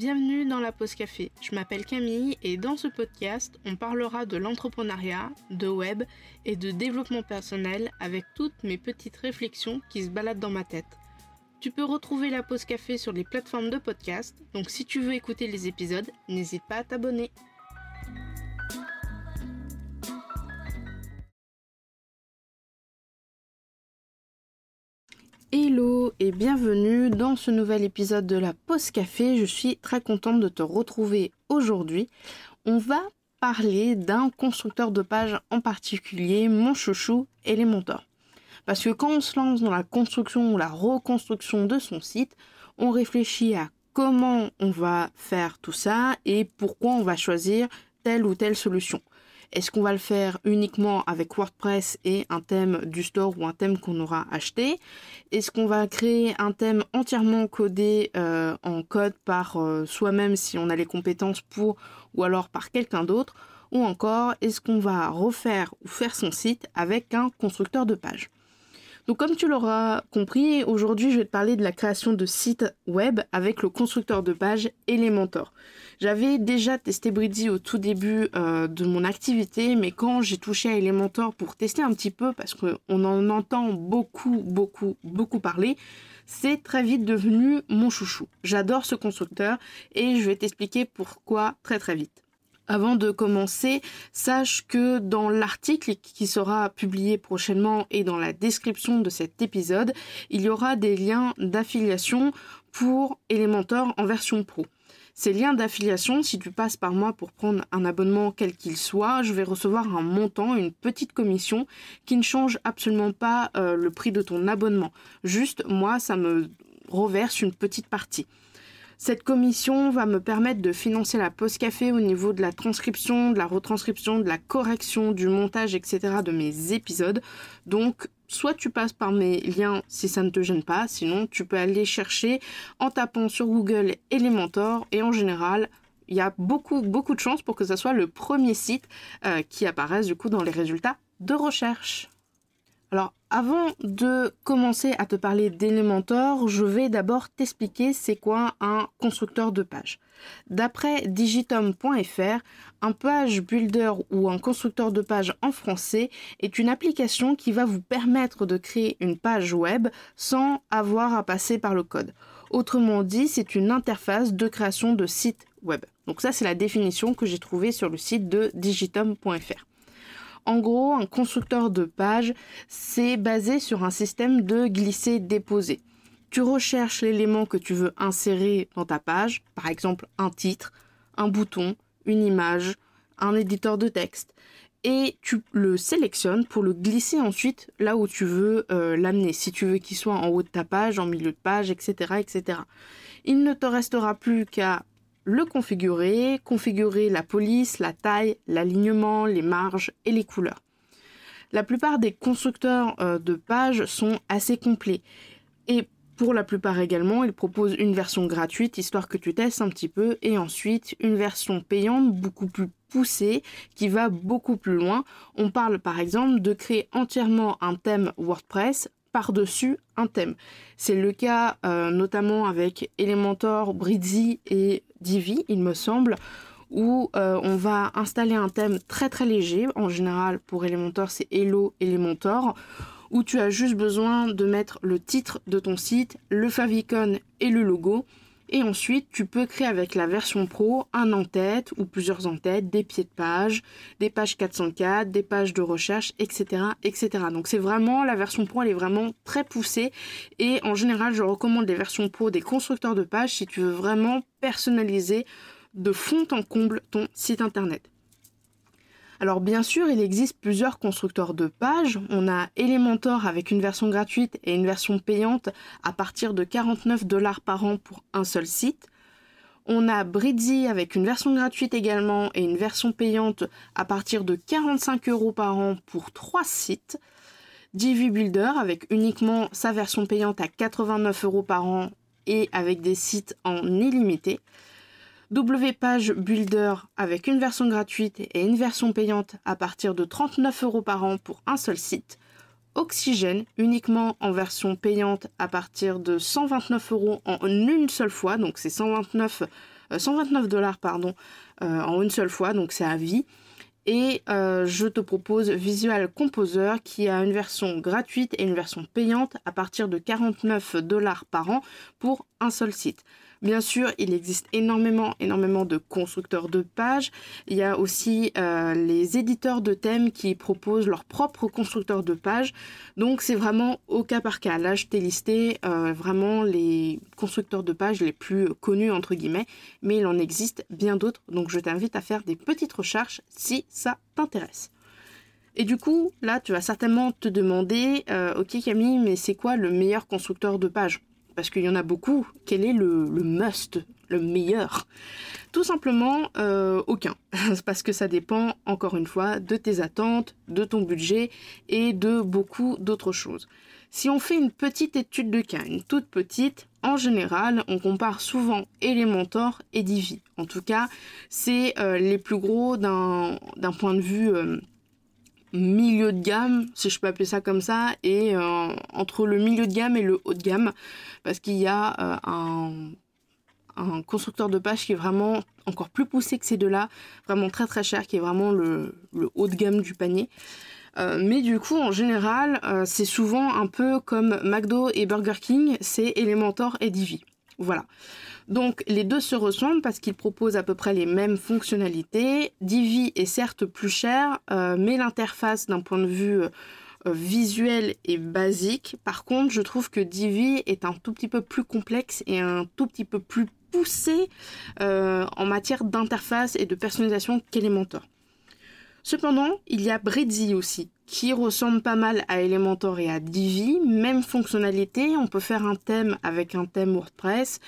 Bienvenue dans la pause café. Je m'appelle Camille et dans ce podcast, on parlera de l'entrepreneuriat, de web et de développement personnel avec toutes mes petites réflexions qui se baladent dans ma tête. Tu peux retrouver la pause café sur les plateformes de podcast, donc si tu veux écouter les épisodes, n'hésite pas à t'abonner. Ce nouvel épisode de la Pause Café. Je suis très contente de te retrouver aujourd'hui. On va parler d'un constructeur de page en particulier, mon chouchou Elementor. Parce que quand on se lance dans la construction ou la reconstruction de son site, on réfléchit à comment on va faire tout ça et pourquoi on va choisir telle ou telle solution. Est-ce qu'on va le faire uniquement avec WordPress et un thème du store ou un thème qu'on aura acheté? Est-ce qu'on va créer un thème entièrement codé euh, en code par euh, soi-même si on a les compétences pour ou alors par quelqu'un d'autre? Ou encore, est-ce qu'on va refaire ou faire son site avec un constructeur de page? Donc comme tu l'auras compris, aujourd'hui je vais te parler de la création de sites web avec le constructeur de page Elementor. J'avais déjà testé Bridzy au tout début euh, de mon activité, mais quand j'ai touché à Elementor pour tester un petit peu, parce qu'on en entend beaucoup, beaucoup, beaucoup parler, c'est très vite devenu mon chouchou. J'adore ce constructeur et je vais t'expliquer pourquoi très très vite. Avant de commencer, sache que dans l'article qui sera publié prochainement et dans la description de cet épisode, il y aura des liens d'affiliation pour Elementor en version pro. Ces liens d'affiliation, si tu passes par moi pour prendre un abonnement quel qu'il soit, je vais recevoir un montant, une petite commission qui ne change absolument pas euh, le prix de ton abonnement. Juste, moi, ça me reverse une petite partie. Cette commission va me permettre de financer la pause café au niveau de la transcription, de la retranscription, de la correction, du montage, etc. de mes épisodes. Donc, soit tu passes par mes liens si ça ne te gêne pas, sinon tu peux aller chercher en tapant sur Google Elementor et en général, il y a beaucoup, beaucoup de chances pour que ce soit le premier site euh, qui apparaisse du coup dans les résultats de recherche. Alors, avant de commencer à te parler d'Elementor, je vais d'abord t'expliquer c'est quoi un constructeur de page. D'après digitom.fr, un page builder ou un constructeur de page en français est une application qui va vous permettre de créer une page web sans avoir à passer par le code. Autrement dit, c'est une interface de création de site web. Donc ça, c'est la définition que j'ai trouvée sur le site de digitom.fr. En gros, un constructeur de page, c'est basé sur un système de glisser-déposer. Tu recherches l'élément que tu veux insérer dans ta page, par exemple un titre, un bouton, une image, un éditeur de texte, et tu le sélectionnes pour le glisser ensuite là où tu veux euh, l'amener. Si tu veux qu'il soit en haut de ta page, en milieu de page, etc., etc. Il ne te restera plus qu'à le configurer, configurer la police, la taille, l'alignement, les marges et les couleurs. La plupart des constructeurs euh, de pages sont assez complets et pour la plupart également, ils proposent une version gratuite histoire que tu testes un petit peu et ensuite une version payante beaucoup plus poussée qui va beaucoup plus loin. On parle par exemple de créer entièrement un thème WordPress par-dessus un thème. C'est le cas euh, notamment avec Elementor, Bridzy et Divi, il me semble, où euh, on va installer un thème très très léger. En général, pour Elementor, c'est Hello Elementor, où tu as juste besoin de mettre le titre de ton site, le favicon et le logo. Et ensuite, tu peux créer avec la version pro un en-tête ou plusieurs en-têtes, des pieds de page, des pages 404, des pages de recherche, etc., etc. Donc c'est vraiment, la version pro, elle est vraiment très poussée. Et en général, je recommande les versions pro des constructeurs de pages si tu veux vraiment personnaliser de fond en comble ton site internet. Alors bien sûr, il existe plusieurs constructeurs de pages. On a Elementor avec une version gratuite et une version payante à partir de 49 dollars par an pour un seul site. On a Bridzy avec une version gratuite également et une version payante à partir de 45 euros par an pour trois sites. Divi Builder avec uniquement sa version payante à 89 euros par an et avec des sites en illimité. WPage Builder avec une version gratuite et une version payante à partir de 39 euros par an pour un seul site. Oxygène uniquement en version payante à partir de 129 euros en une seule fois, donc c'est 129 129 dollars pardon, en une seule fois, donc c'est à vie. Et je te propose Visual Composer qui a une version gratuite et une version payante à partir de 49 dollars par an pour un seul site. Bien sûr, il existe énormément, énormément de constructeurs de pages. Il y a aussi euh, les éditeurs de thèmes qui proposent leurs propres constructeurs de pages. Donc c'est vraiment au cas par cas. Là, je t'ai listé euh, vraiment les constructeurs de pages les plus connus entre guillemets, mais il en existe bien d'autres. Donc je t'invite à faire des petites recherches si ça t'intéresse. Et du coup, là, tu vas certainement te demander, euh, ok Camille, mais c'est quoi le meilleur constructeur de pages? Parce qu'il y en a beaucoup, quel est le, must, le meilleur? Tout simplement euh, aucun, parce que ça dépend encore une fois de tes attentes, de ton budget et de beaucoup d'autres choses. Si on fait une petite étude de cas, une toute petite, en général, on compare souvent Elementor et Divi. En tout cas, c'est euh, les plus gros d'un point de vue euh, milieu de gamme, si je peux appeler ça comme ça, et euh, entre le milieu de gamme et le haut de gamme, parce qu'il y a euh, un, constructeur de page qui est vraiment encore plus poussé que ces deux-là, vraiment très très cher, qui est vraiment le, haut de gamme du panier. Euh, mais du coup, en général, c'est souvent un peu comme McDo et Burger King, c'est Elementor et Divi. Voilà. Donc les deux se ressemblent parce qu'ils proposent à peu près les mêmes fonctionnalités. Divi est certes plus cher, euh, mais l'interface d'un point de vue euh, visuel est basique. Par contre, je trouve que Divi est un tout petit peu plus complexe et un tout petit peu plus poussé euh, en matière d'interface et de personnalisation qu'Elementor. Cependant, il y a Bridzi aussi, qui ressemble pas mal à Elementor et à Divi. Même fonctionnalité, on peut faire un thème avec un thème WordPress,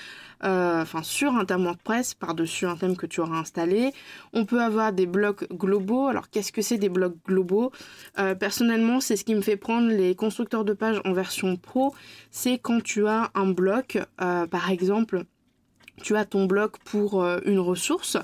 euh, enfin sur un thème WordPress, par-dessus un thème que tu auras installé. On peut avoir des blocs globaux. Alors qu'est-ce que c'est des blocs globaux? Euh, Personnellement, c'est ce qui me fait prendre les constructeurs de pages en version pro. C'est quand tu as un bloc, euh, par exemple, tu as ton bloc pour euh, une ressource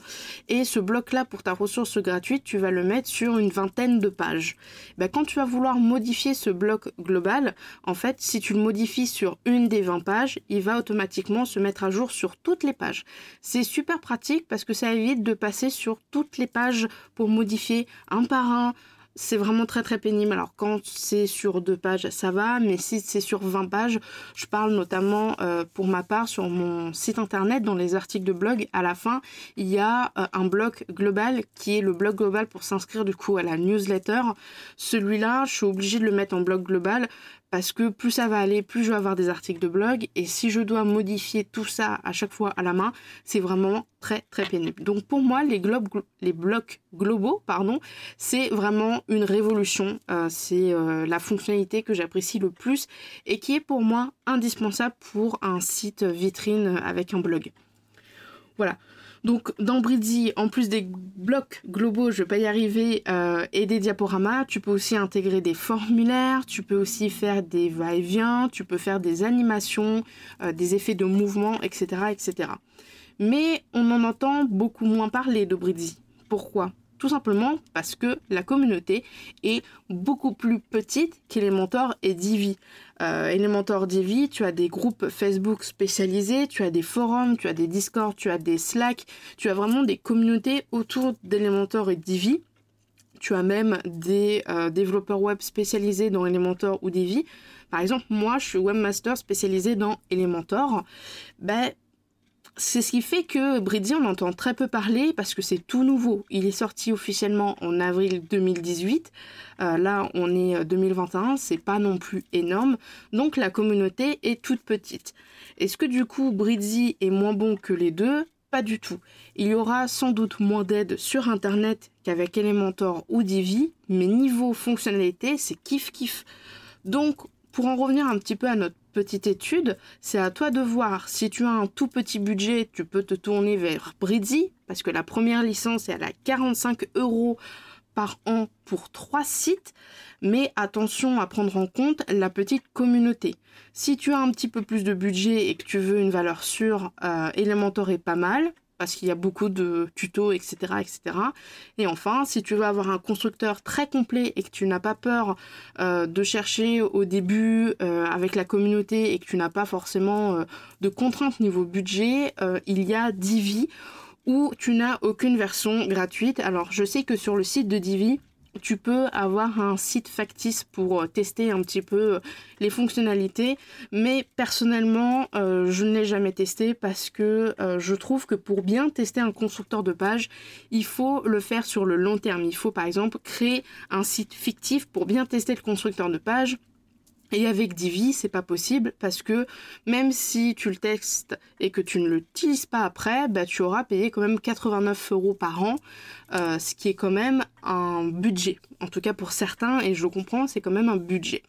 et ce bloc là pour ta ressource gratuite tu vas le mettre sur une vingtaine de pages. Ben, quand tu vas vouloir modifier ce bloc global, en fait si tu le modifies sur une des 20 pages, il va automatiquement se mettre à jour sur toutes les pages. C'est super pratique parce que ça évite de passer sur toutes les pages pour modifier un par un c'est vraiment très très pénible. Alors quand c'est sur deux pages, ça va, mais si c'est sur 20 pages, je parle notamment euh, pour ma part sur mon site internet, dans les articles de blog, à la fin, il y a euh, un bloc global qui est le bloc global pour s'inscrire du coup à la newsletter. Celui-là, je suis obligée de le mettre en bloc global parce que plus ça va aller, plus je vais avoir des articles de blog et si je dois modifier tout ça à chaque fois à la main, c'est vraiment très très pénible. Donc pour moi, les, blocs globaux, pardon, c'est vraiment une révolution. Euh, c'est euh, la fonctionnalité que j'apprécie le plus et qui est pour moi indispensable pour un site vitrine avec un blog. Voilà. Donc dans Bridzi, en plus des blocs globaux, je vais pas y arriver, euh, et des diaporamas, tu peux aussi intégrer des formulaires, tu peux aussi faire des va-et-vient, tu peux faire des animations, euh, des effets de mouvement, etc., etc. Mais on en entend beaucoup moins parler de Bridzi. Pourquoi? Tout simplement parce que la communauté est beaucoup plus petite qu'Elementor et Divi. Euh, Elementor Divi, tu as des groupes Facebook spécialisés, tu as des forums, tu as des Discord, tu as des Slack, tu as vraiment des communautés autour d'Elementor et Divi. Tu as même des euh, développeurs web spécialisés dans Elementor ou Divi. Par exemple, moi, je suis webmaster spécialisé dans Elementor. Ben, c'est ce qui fait que Bridzi, on entend très peu parler parce que c'est tout nouveau. Il est sorti officiellement en avril 2018. Euh, là, on est 2021, euh, c'est pas non plus énorme. Donc la communauté est toute petite. Est-ce que du coup Bridzi est moins bon que les deux? Pas du tout. Il y aura sans doute moins d'aide sur internet qu'avec Elementor ou Divi, mais niveau fonctionnalité, c'est kiff kiff. Donc pour en revenir un petit peu à notre petite étude, c'est à toi de voir. Si tu as un tout petit budget, tu peux te tourner vers Bridzi, parce que la première licence est à la 45 euros par an pour trois sites, mais attention à prendre en compte la petite communauté. Si tu as un petit peu plus de budget et que tu veux une valeur sûre, euh, Elementor est pas mal. Parce qu'il y a beaucoup de tutos, etc., etc. Et enfin, si tu veux avoir un constructeur très complet et que tu n'as pas peur euh, de chercher au début euh, avec la communauté et que tu n'as pas forcément euh, de contraintes niveau budget, il y a Divi où tu n'as aucune version gratuite. Alors, je sais que sur le site de Divi, tu peux avoir un site factice pour euh, tester un petit peu euh, les fonctionnalités, mais personnellement, euh, je ne l'ai jamais testé parce que je trouve que pour bien tester un constructeur de page, il faut le faire sur le long terme. Il faut par exemple créer un site fictif pour bien tester le constructeur de page et avec Divi, c'est pas possible parce que même si tu le testes et que tu ne l'utilises pas après, bah, tu auras payé quand même 89 euros par an, euh, ce qui est quand même un budget. En tout cas pour certains, et je comprends, c'est quand même un budget.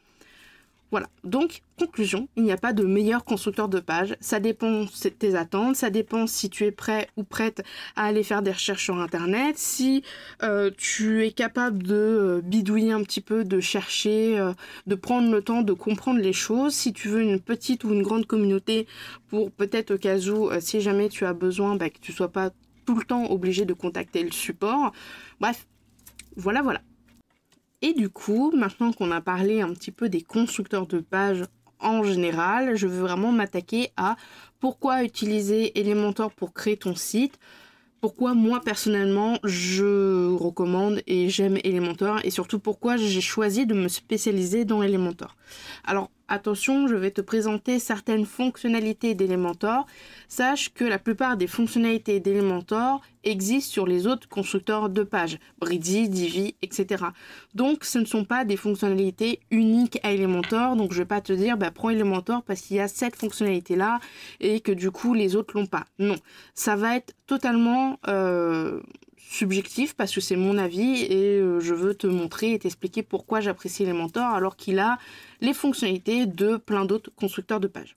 Voilà, donc conclusion, il n'y a pas de meilleur constructeur de page, ça dépend de tes attentes, ça dépend si tu es prêt ou prête à aller faire des recherches sur internet, si euh, tu es capable de euh, bidouiller un petit peu, de chercher, euh, de prendre le temps de comprendre les choses, si tu veux une petite ou une grande communauté pour peut-être au cas où, si jamais tu as besoin, bah, que tu sois pas tout le temps obligé de contacter le support. Bref, voilà, voilà. Et du coup, maintenant qu'on a parlé un petit peu des constructeurs de pages en général, je veux vraiment m'attaquer à pourquoi utiliser Elementor pour créer ton site, pourquoi moi personnellement je recommande et j'aime Elementor et surtout pourquoi j'ai choisi de me spécialiser dans Elementor. Alors attention, je vais te présenter certaines fonctionnalités d'Elementor. Sache que la plupart des fonctionnalités d'Elementor existent sur les autres constructeurs de pages, Bridi, Divi, etc. Donc ce ne sont pas des fonctionnalités uniques à Elementor, donc je vais pas te dire bah, prends Elementor parce qu'il y a cette fonctionnalité là et que du coup les autres l'ont pas. Non, ça va être totalement euh, subjectif parce que c'est mon avis et euh, je veux te montrer et t'expliquer pourquoi j'apprécie Elementor alors qu'il a les fonctionnalités de plein d'autres constructeurs de pages.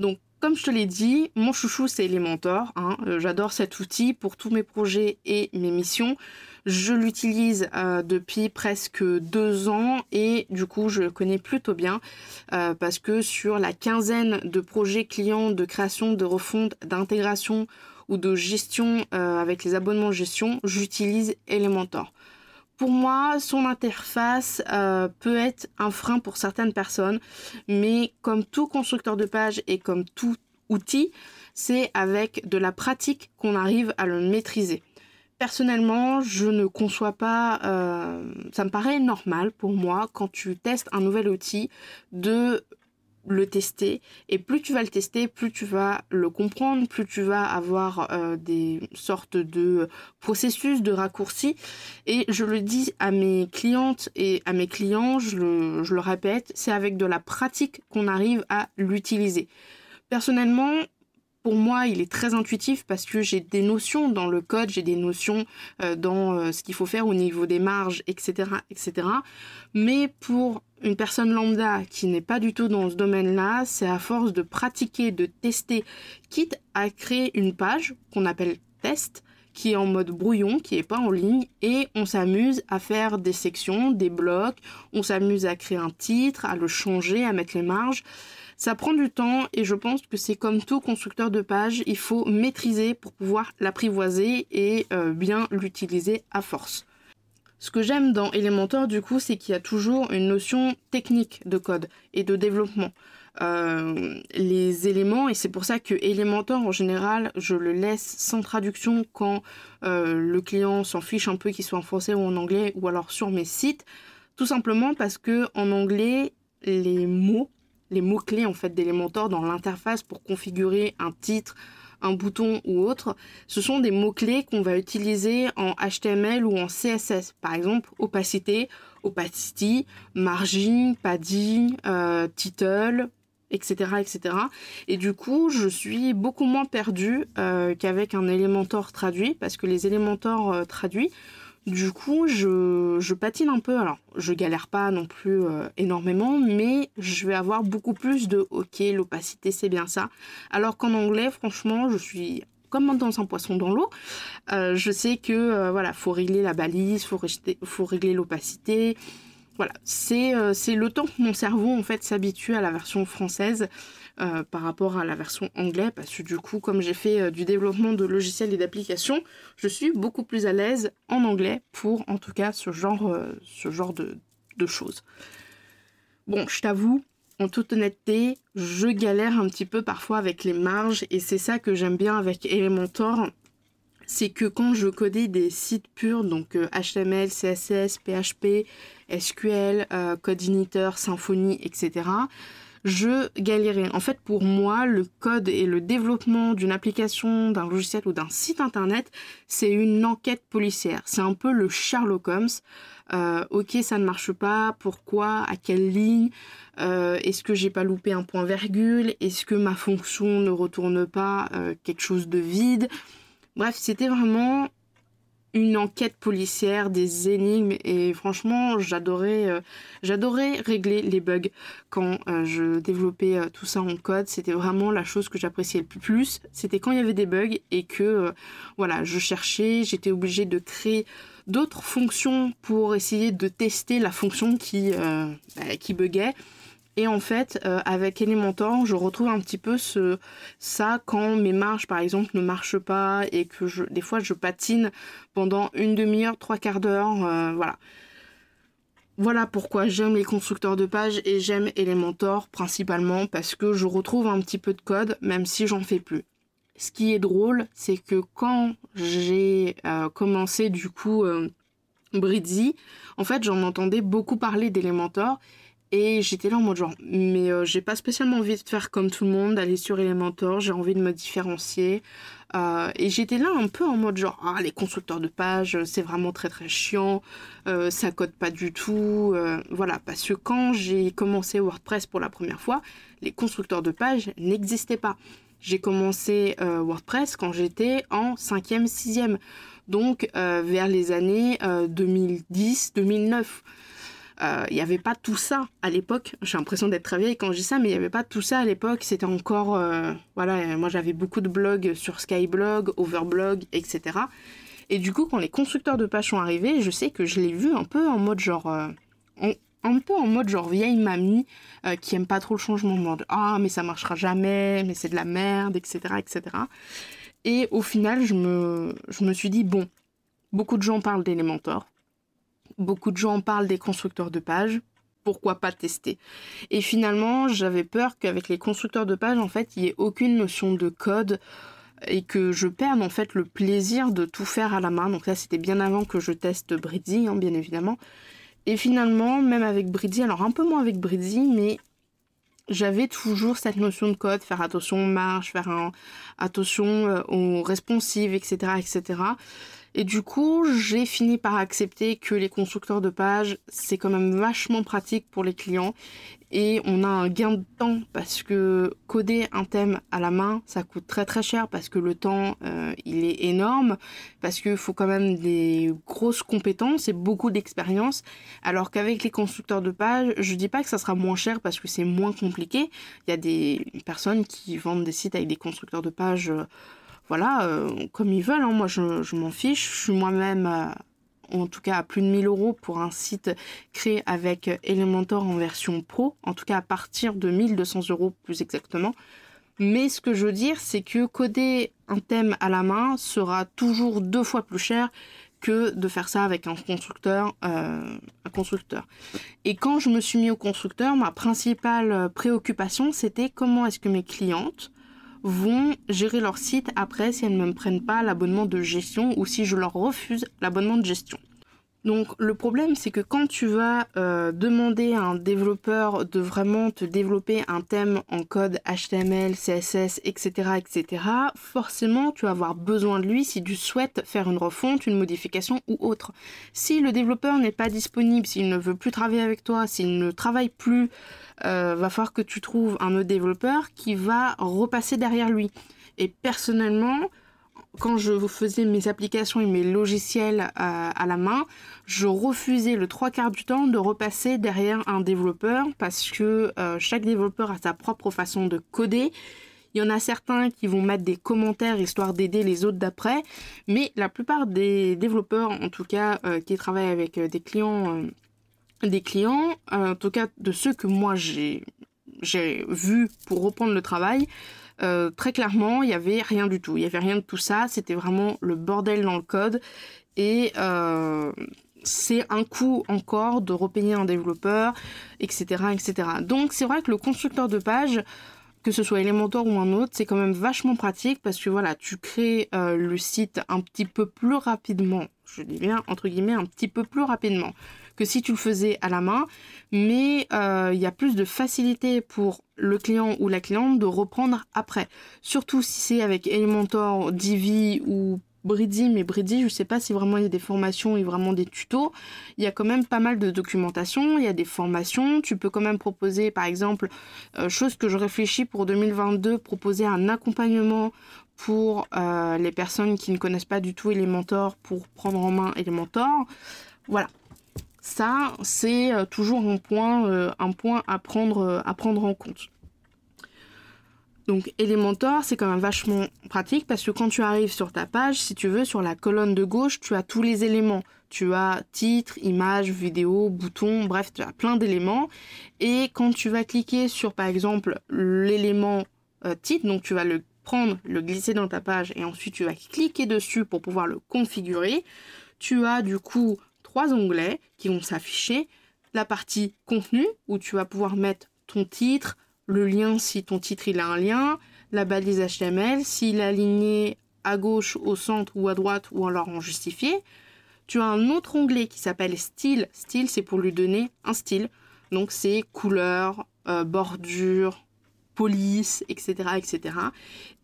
Donc comme je te l'ai dit, mon chouchou c'est Elementor. Hein. Euh, j'adore cet outil pour tous mes projets et mes missions. Je l'utilise euh, depuis presque deux ans et du coup je le connais plutôt bien parce que sur la quinzaine de projets clients de création, de refonte, d'intégration ou de gestion euh, avec les abonnements gestion, j'utilise Elementor. Pour moi, son interface euh, peut être un frein pour certaines personnes, mais comme tout constructeur de page et comme tout outil, c'est avec de la pratique qu'on arrive à le maîtriser. Personnellement, je ne conçois pas, euh, ça me paraît normal pour moi quand tu testes un nouvel outil de le tester. Et plus tu vas le tester plus tu vas le comprendre plus tu vas avoir euh, des sortes de processus de raccourcis. Et je le dis à mes clientes et à mes clients je le, je le répète c'est avec de la pratique qu'on arrive à l'utiliser. Personnellement pour moi, il est très intuitif parce que j'ai des notions dans le code, j'ai des notions euh, dans euh, ce qu'il faut faire au niveau des marges, etc., etc. Mais pour une personne lambda qui n'est pas du tout dans ce domaine-là, c'est à force de pratiquer, de tester, quitte à créer une page qu'on appelle test, qui est en mode brouillon, qui n'est pas en ligne, et on s'amuse à faire des sections, des blocs, on s'amuse à créer un titre, à le changer, à mettre les marges. Ça prend du temps et je pense que c'est comme tout constructeur de page, il faut maîtriser pour pouvoir l'apprivoiser et euh, bien l'utiliser à force. Ce que j'aime dans Elementor, du coup, c'est qu'il y a toujours une notion technique de code et de développement. Euh, les éléments, et c'est pour ça que Elementor, en général, je le laisse sans traduction quand euh, le client s'en fiche un peu qu'il soit en français ou en anglais, ou alors sur mes sites, tout simplement parce que en anglais, les mots les mots-clés en fait d'Elementor dans l'interface pour configurer un titre, un bouton ou autre, ce sont des mots-clés qu'on va utiliser en HTML ou en CSS. Par exemple, opacité, opacity, margin, padding, euh, title, etc., etc. Et du coup, je suis beaucoup moins perdue euh, qu'avec un Elementor traduit, parce que les Elementor euh, traduits, du coup, je, patine un peu. Alors, je galère pas non plus euh, énormément, mais je vais avoir beaucoup plus de OK, l'opacité, c'est bien ça. Alors qu'en anglais, franchement, je suis comme dans un poisson dans l'eau. Euh, je sais que, euh, voilà, faut régler la balise, faut, faut régler l'opacité. voilà, c'est le temps que mon cerveau en fait s'habitue à la version française par rapport à la version anglaise, parce que du coup, comme j'ai fait du développement de logiciels et d'applications, je suis beaucoup plus à l'aise en anglais pour en tout cas ce genre, ce genre de, choses. Bon, je t'avoue, en toute honnêteté, je galère un petit peu parfois avec les marges et c'est ça que j'aime bien avec Elementor. C'est que quand je codais des sites purs, donc HTML, CSS, PHP, SQL, euh, Code Initer, Symfony, etc., je galérais. En fait, pour moi, le code et le développement d'une application, d'un logiciel ou d'un site internet, c'est une enquête policière. C'est un peu le Sherlock Holmes. Euh, ok, ça ne marche pas. Pourquoi? À quelle ligne? Euh, Est-ce que j'ai pas loupé un point virgule? Est-ce que ma fonction ne retourne pas? Euh, quelque chose de vide? Bref, c'était vraiment une enquête policière, des énigmes et franchement j'adorais euh, j'adorais régler les bugs quand euh, je développais euh, tout ça en code. C'était vraiment la chose que j'appréciais le plus c'était quand il y avait des bugs et que voilà je cherchais j'étais obligée de créer d'autres fonctions pour essayer de tester la fonction qui bah, qui buguait et en fait, euh, avec Elementor, je retrouve un petit peu ce, ça quand mes marches, par exemple, ne marchent pas et que je, des fois je patine pendant une demi-heure, trois quarts d'heure. Euh, voilà. Voilà pourquoi j'aime les constructeurs de pages et j'aime Elementor principalement parce que je retrouve un petit peu de code même si j'en fais plus. Ce qui est drôle, c'est que quand j'ai euh, commencé du coup euh, en fait j'en entendais beaucoup parler d'Elementor et j'étais là en mode genre, mais euh, j'ai pas spécialement envie de faire comme tout le monde, d'aller sur Elementor, j'ai envie de me différencier. Euh, et j'étais là un peu en mode genre, ah, les constructeurs de pages, c'est vraiment très très chiant, euh, ça code pas du tout. voilà, parce que quand j'ai commencé WordPress pour la première fois, les constructeurs de pages n'existaient pas. J'ai commencé WordPress quand j'étais en 5e, 6e, donc vers les années 2010-2009 il euh, n'y avait pas tout ça à l'époque. J'ai l'impression d'être très vieille quand je dis ça, mais il n'y avait pas tout ça à l'époque. C'était encore, euh, voilà, moi j'avais beaucoup de blogs sur Skyblog, Overblog, etc. Et du coup, quand les constructeurs de pages sont arrivés, je sais que je l'ai vu un peu en mode genre, euh, un peu en mode genre vieille mamie qui aime pas trop le changement, de mode ah mais ça marchera jamais, mais c'est de la merde, etc., etc. Et au final, je me, je me suis dit bon, beaucoup de gens parlent d'Elementor Beaucoup de gens parlent des constructeurs de pages. Pourquoi pas tester? Et finalement, j'avais peur qu'avec les constructeurs de pages, en fait, il n'y ait aucune notion de code et que je perde en fait le plaisir de tout faire à la main. Donc là, c'était bien avant que je teste Bridzy, hein, bien évidemment. Et finalement, même avec Bridzy, alors un peu moins avec Bridzy, mais j'avais toujours cette notion de code, faire attention aux marches, faire attention euh, aux responsives, etc., etc. Et du coup, j'ai fini par accepter que les constructeurs de pages, c'est quand même vachement pratique pour les clients. Et on a un gain de temps parce que coder un thème à la main, ça coûte très très cher parce que le temps, euh, il est énorme, parce qu'il faut quand même des grosses compétences et beaucoup d'expérience. Alors qu'avec les constructeurs de pages, je dis pas que ça sera moins cher parce que c'est moins compliqué. Il y a des personnes qui vendent des sites avec des constructeurs de pages. Euh, voilà, euh, comme ils veulent. Hein. Moi, je, m'en fiche. Je suis moi-même, euh, en tout cas, à plus de 1000 euros pour un site créé avec Elementor en version pro. En tout cas, à partir de 1200 euros plus exactement. Mais ce que je veux dire, c'est que coder un thème à la main sera toujours deux fois plus cher que de faire ça avec un constructeur, euh, un constructeur. Et quand je me suis mis au constructeur, ma principale préoccupation, c'était comment est-ce que mes clientes vont gérer leur site après si elles ne me prennent pas l'abonnement de gestion ou si je leur refuse l'abonnement de gestion. Donc le problème c'est que quand tu vas euh, demander à un développeur de vraiment te développer un thème en code HTML, CSS, etc., etc., forcément tu vas avoir besoin de lui si tu souhaites faire une refonte, une modification ou autre. Si le développeur n'est pas disponible, s'il ne veut plus travailler avec toi, s'il ne travaille plus, euh, va falloir que tu trouves un autre développeur qui va repasser derrière lui. Et personnellement, quand je faisais mes applications et mes logiciels euh, à, la main, je refusais le trois quarts du temps de repasser derrière un développeur parce que euh, chaque développeur a sa propre façon de coder. Il y en a certains qui vont mettre des commentaires histoire d'aider les autres d'après, mais la plupart des développeurs, en tout cas, qui travaillent avec des clients des clients, en tout cas de ceux que moi j'ai j'ai vu pour reprendre le travail, euh, très clairement, il n'y avait rien du tout. Il n'y avait rien de tout ça. C'était vraiment le bordel dans le code. Et euh, c'est un coût encore de repayer un développeur, etc. etc. Donc c'est vrai que le constructeur de page, que ce soit Elementor ou un autre, c'est quand même vachement pratique parce que voilà, tu crées euh, le site un petit peu plus rapidement. Je dis bien entre guillemets un petit peu plus rapidement que si tu le faisais à la main, mais euh, il y a plus de facilité pour le client ou la cliente de reprendre après. Surtout si c'est avec Elementor, Divi ou Brady, mais Brady, je sais pas si vraiment il y a des formations et vraiment des tutos. Il y a quand même pas mal de documentation, il y a des formations. Tu peux quand même proposer, par exemple, euh, chose que je réfléchis pour 2022, proposer un accompagnement pour euh, les personnes qui ne connaissent pas du tout Elementor pour prendre en main Elementor. Voilà, ça, c'est euh, toujours un point, euh, un point à, prendre, euh, à prendre en compte. Donc Elementor, c'est quand même vachement pratique parce que quand tu arrives sur ta page, si tu veux, sur la colonne de gauche, tu as tous les éléments. Tu as titre, image, vidéo, bouton, bref, tu as plein d'éléments. Et quand tu vas cliquer sur, par exemple, l'élément titre, donc tu vas le prendre, le glisser dans ta page et ensuite tu vas cliquer dessus pour pouvoir le configurer. Tu as du coup trois onglets qui vont s'afficher. La partie contenu, où tu vas pouvoir mettre ton titre, le lien si ton titre il a un lien, la balise HTML, s'il est aligné à gauche, au centre ou à droite, ou alors en justifié. Tu as un autre onglet qui s'appelle style. Style, c'est pour lui donner un style. Donc c'est couleur, euh, bordure, police, etc., etc.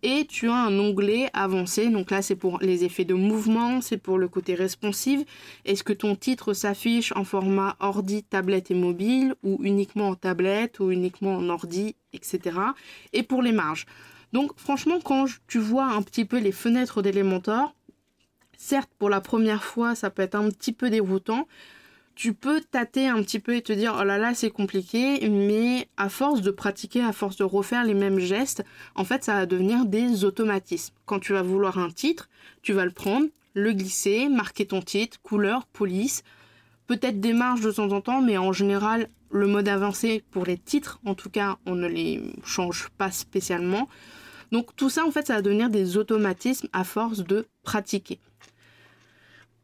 Et tu as un onglet avancé, donc là c'est pour les effets de mouvement, c'est pour le côté responsive. Est-ce que ton titre s'affiche en format ordi, tablette et mobile, ou uniquement en tablette, ou uniquement en ordi, etc. Et pour les marges? Donc franchement, quand tu vois un petit peu les fenêtres d'Elementor, certes pour la première fois ça peut être un petit peu déroutant, tu peux tâter un petit peu et te dire oh là là c'est compliqué mais à force de pratiquer à force de refaire les mêmes gestes en fait ça va devenir des automatismes. Quand tu vas vouloir un titre tu vas le prendre le glisser marquer ton titre couleur police peut-être des marges de temps en temps mais en général le mode avancé pour les titres en tout cas on ne les change pas spécialement. Donc tout ça en fait ça va devenir des automatismes à force de pratiquer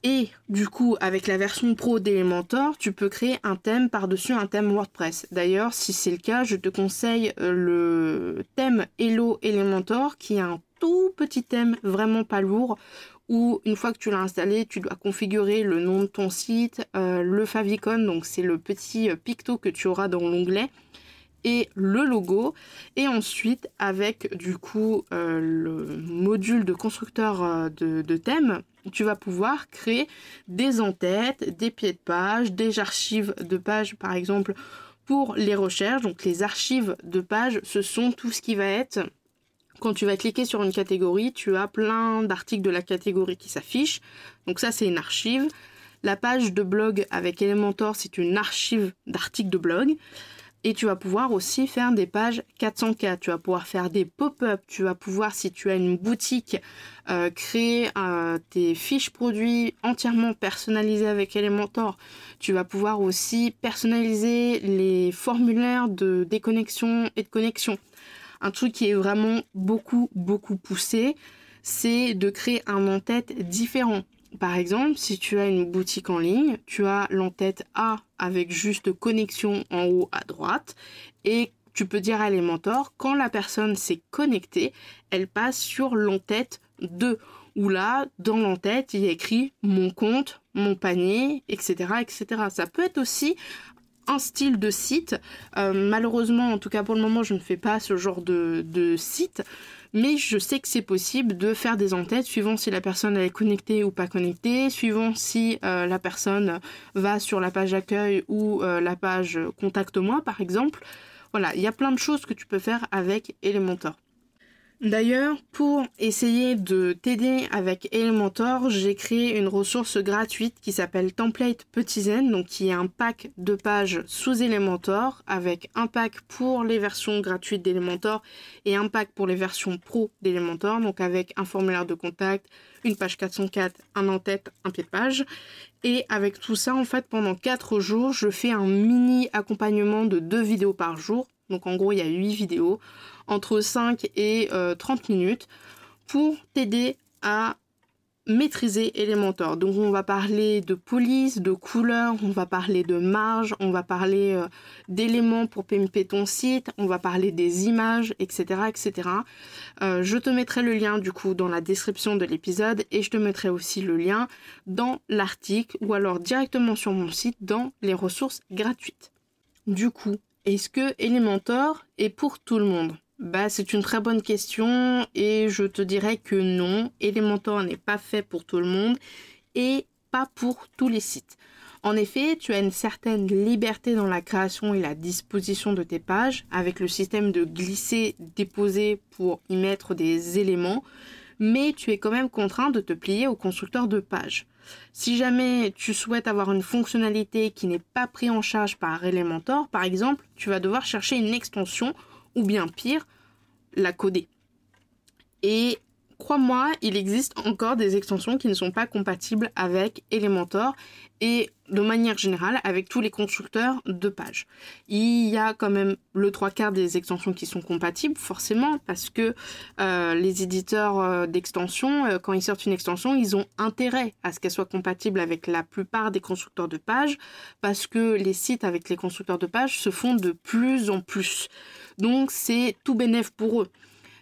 et du coup, avec la version pro d'Elementor, tu peux créer un thème par-dessus un thème WordPress. D'ailleurs, si c'est le cas, je te conseille euh, le thème Hello Elementor, qui est un tout petit thème vraiment pas lourd, où une fois que tu l'as installé, tu dois configurer le nom de ton site, euh, le favicon, donc c'est le petit euh, picto que tu auras dans l'onglet, et le logo et ensuite avec du coup le module de constructeur de, de thème tu vas pouvoir créer des entêtes, des pieds de page, des archives de pages par exemple pour les recherches. Donc les archives de pages, ce sont tout ce qui va être quand tu vas cliquer sur une catégorie, tu as plein d'articles de la catégorie qui s'affichent. Donc ça c'est une archive. La page de blog avec Elementor, c'est une archive d'articles de blog. Et tu vas pouvoir aussi faire des pages 404. Tu vas pouvoir faire des pop-up. Tu vas pouvoir, si tu as une boutique, euh, créer euh, tes fiches produits entièrement personnalisées avec Elementor. Tu vas pouvoir aussi personnaliser les formulaires de déconnexion et de connexion. Un truc qui est vraiment beaucoup, beaucoup poussé, c'est de créer un en-tête différent. Par exemple, si tu as une boutique en ligne, tu as l'entête A avec juste connexion en haut à droite et tu peux dire à Elementor, quand la personne s'est connectée, elle passe sur l'entête 2 où là, dans l'entête, il y a écrit mon compte, mon panier, etc., etc. Ça peut être aussi un style de site. Euh, malheureusement, en tout cas pour le moment, je ne fais pas ce genre de, site mais je sais que c'est possible de faire des entêtes suivant si la personne est connectée ou pas connectée, suivant si euh, la personne va sur la page accueil ou euh, la page contacte-moi par exemple. Voilà, il y a plein de choses que tu peux faire avec Elementor. D'ailleurs, pour essayer de t'aider avec Elementor, j'ai créé une ressource gratuite qui s'appelle Template Petizen, donc qui est un pack de pages sous Elementor avec un pack pour les versions gratuites d'Elementor et un pack pour les versions pro d'Elementor, donc avec un formulaire de contact, une page 404, un en-tête, un pied de page. Et avec tout ça, en fait, pendant 4 jours, je fais un mini accompagnement de 2 vidéos par jour. Donc en gros, il y a 8 vidéos entre 5 et 30 euh, minutes pour t'aider à maîtriser Elementor. Donc on va parler de police, de couleurs, on va parler de marge, on va parler euh, d'éléments pour PMP ton site, on va parler des images, etc. etc. Euh, je te mettrai le lien du coup dans la description de l'épisode et je te mettrai aussi le lien dans l'article ou alors directement sur mon site dans les ressources gratuites. Du coup, est-ce que Elementor est pour tout le monde? Bah, c'est une très bonne question et je te dirais que non, Elementor n'est pas fait pour tout le monde et pas pour tous les sites. En effet, tu as une certaine liberté dans la création et la disposition de tes pages avec le système de glisser-déposer pour y mettre des éléments, mais tu es quand même contraint de te plier au constructeur de pages. Si jamais tu souhaites avoir une fonctionnalité qui n'est pas prise en charge par Elementor, par exemple, tu vas devoir chercher une extension ou bien pire, la coder. Et crois-moi, il existe encore des extensions qui ne sont pas compatibles avec Elementor et de manière générale avec tous les constructeurs de pages. Il y a quand même le trois quarts des extensions qui sont compatibles, forcément, parce que euh, les éditeurs euh, d'extensions, euh, quand ils sortent une extension, ils ont intérêt à ce qu'elle soit compatible avec la plupart des constructeurs de pages, parce que les sites avec les constructeurs de pages se font de plus en plus. Donc c'est tout bénéf pour eux.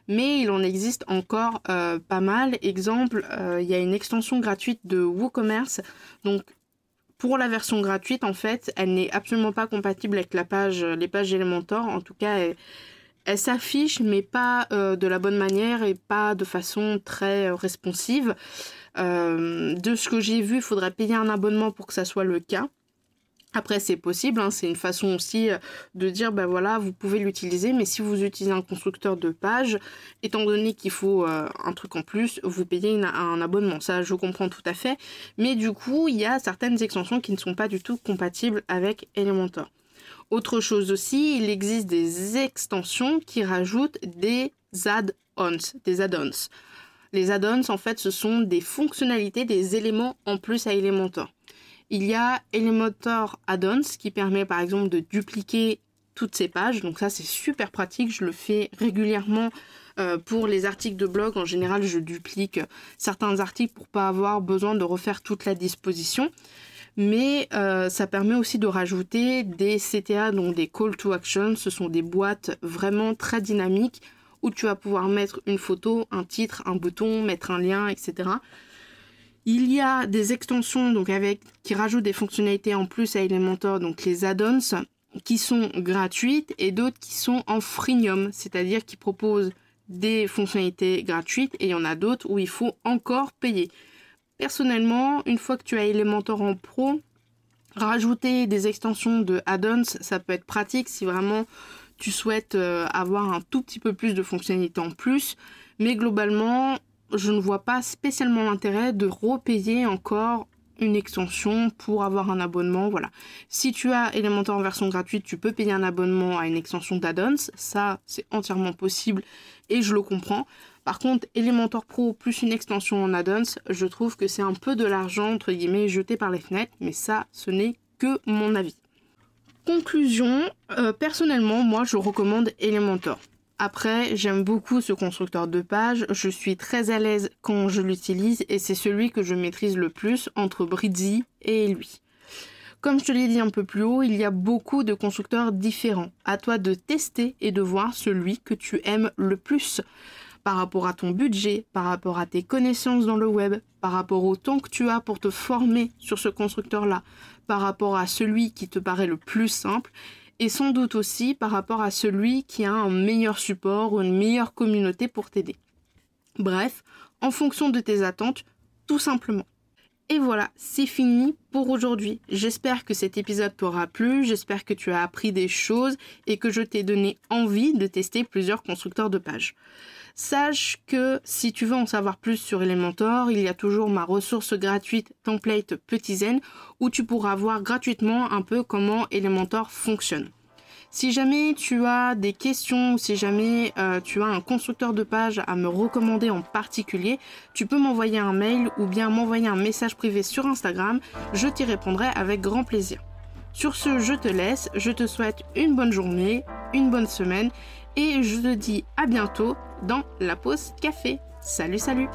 Mais il en existe encore euh, pas mal. Exemple, euh, il y a une extension gratuite de WooCommerce. Donc pour la version gratuite, en fait, elle n'est absolument pas compatible avec la page, les pages Elementor. En tout cas, elle, s'affiche, mais pas euh, de la bonne manière et pas de façon très responsive. de ce que j'ai vu, il faudrait payer un abonnement pour que ça soit le cas. Après, c'est possible, hein, c'est une façon aussi euh, de dire, ben voilà, vous pouvez l'utiliser, mais si vous utilisez un constructeur de page, étant donné qu'il faut euh, un truc en plus, vous payez un abonnement. Ça, je comprends tout à fait. Mais du coup, il y a certaines extensions qui ne sont pas du tout compatibles avec Elementor. Autre chose aussi, il existe des extensions qui rajoutent des add-ons, des add-ons. Les add-ons, en fait, ce sont des fonctionnalités, des éléments en plus à Elementor. Il y a Elementor Add-ons qui permet par exemple de dupliquer toutes ces pages. Donc ça c'est super pratique, je le fais régulièrement euh, pour les articles de blog. En général je duplique certains articles pour pas avoir besoin de refaire toute la disposition. Mais euh, ça permet aussi de rajouter des CTA, donc des call to action. Ce sont des boîtes vraiment très dynamiques où tu vas pouvoir mettre une photo, un titre, un bouton, mettre un lien, etc. Il y a des extensions donc avec qui rajoutent des fonctionnalités en plus à Elementor, donc les add-ons qui sont gratuites et d'autres qui sont en freemium, c'est-à-dire qui proposent des fonctionnalités gratuites et il y en a d'autres où il faut encore payer. Personnellement, une fois que tu as Elementor en pro, rajouter des extensions de add-ons, ça peut être pratique si vraiment tu souhaites euh, avoir un tout petit peu plus de fonctionnalités en plus. Mais globalement, je ne vois pas spécialement l'intérêt de repayer encore une extension pour avoir un abonnement. Voilà. Si tu as Elementor en version gratuite, tu peux payer un abonnement à une extension d'add-ons. Ça, c'est entièrement possible et je le comprends. Par contre, Elementor Pro plus une extension en add-ons, je trouve que c'est un peu de l'argent, entre guillemets, jeté par les fenêtres, mais ça, ce n'est que mon avis. Conclusion, euh, personnellement, moi, je recommande Elementor. Après, j'aime beaucoup ce constructeur de pages, je suis très à l'aise quand je l'utilise et c'est celui que je maîtrise le plus entre Bridzi et lui. Comme je te l'ai dit un peu plus haut, il y a beaucoup de constructeurs différents. À toi de tester et de voir celui que tu aimes le plus par rapport à ton budget, par rapport à tes connaissances dans le web, par rapport au temps que tu as pour te former sur ce constructeur-là, par rapport à celui qui te paraît le plus simple et sans doute aussi par rapport à celui qui a un meilleur support ou une meilleure communauté pour t'aider. Bref, en fonction de tes attentes, tout simplement. Et voilà, c'est fini pour aujourd'hui. J'espère que cet épisode t'aura plu, j'espère que tu as appris des choses et que je t'ai donné envie de tester plusieurs constructeurs de pages. Sache que si tu veux en savoir plus sur Elementor, il y a toujours ma ressource gratuite template Petit Zen où tu pourras voir gratuitement un peu comment Elementor fonctionne. Si jamais tu as des questions, si jamais euh, tu as un constructeur de page à me recommander en particulier, tu peux m'envoyer un mail ou bien m'envoyer un message privé sur Instagram, je t'y répondrai avec grand plaisir. Sur ce, je te laisse, je te souhaite une bonne journée, une bonne semaine et je te dis à bientôt dans la pause café. Salut salut